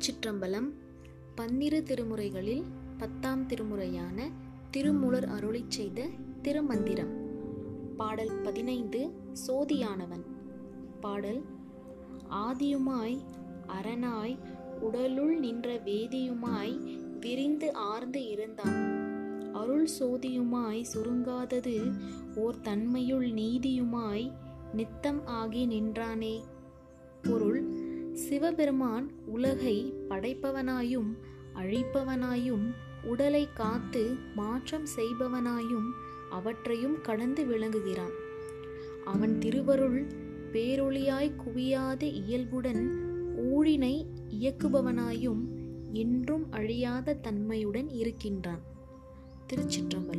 திருச்சிற்றம்பலம் பன்னிரு திருமுறைகளில் பத்தாம் திருமுறையான திருமுலர் அருளி செய்த திருமந்திரம். பாடல் பதினைந்து சோதியானவன். பாடல் ஆதியுமாய் அரணாய் உடலுள் நின்ற வேதியுமாய் விரிந்து ஆர்ந்து இருந்தான். அருள் சோதியுமாய் சுருங்காதது ஓர் தன்மையுள் நீதியுமாய் நித்தம் ஆகி நின்றானே பொருள் சிவபெருமான் உலகை படைப்பவனாயும் அழிப்பவனாயும் உடலை காத்து மாற்றம் செய்பவனாயும் அவற்றையும் கடந்து விளங்குகிறான். அவன் திருவருள் பேரொளியாய் குவியாத இயல்புடன் ஊழினை இயக்குபவனாயும் என்றும் அழியாத தன்மையுடன் இருக்கின்றான். திருச்சிற்றம்பலம்.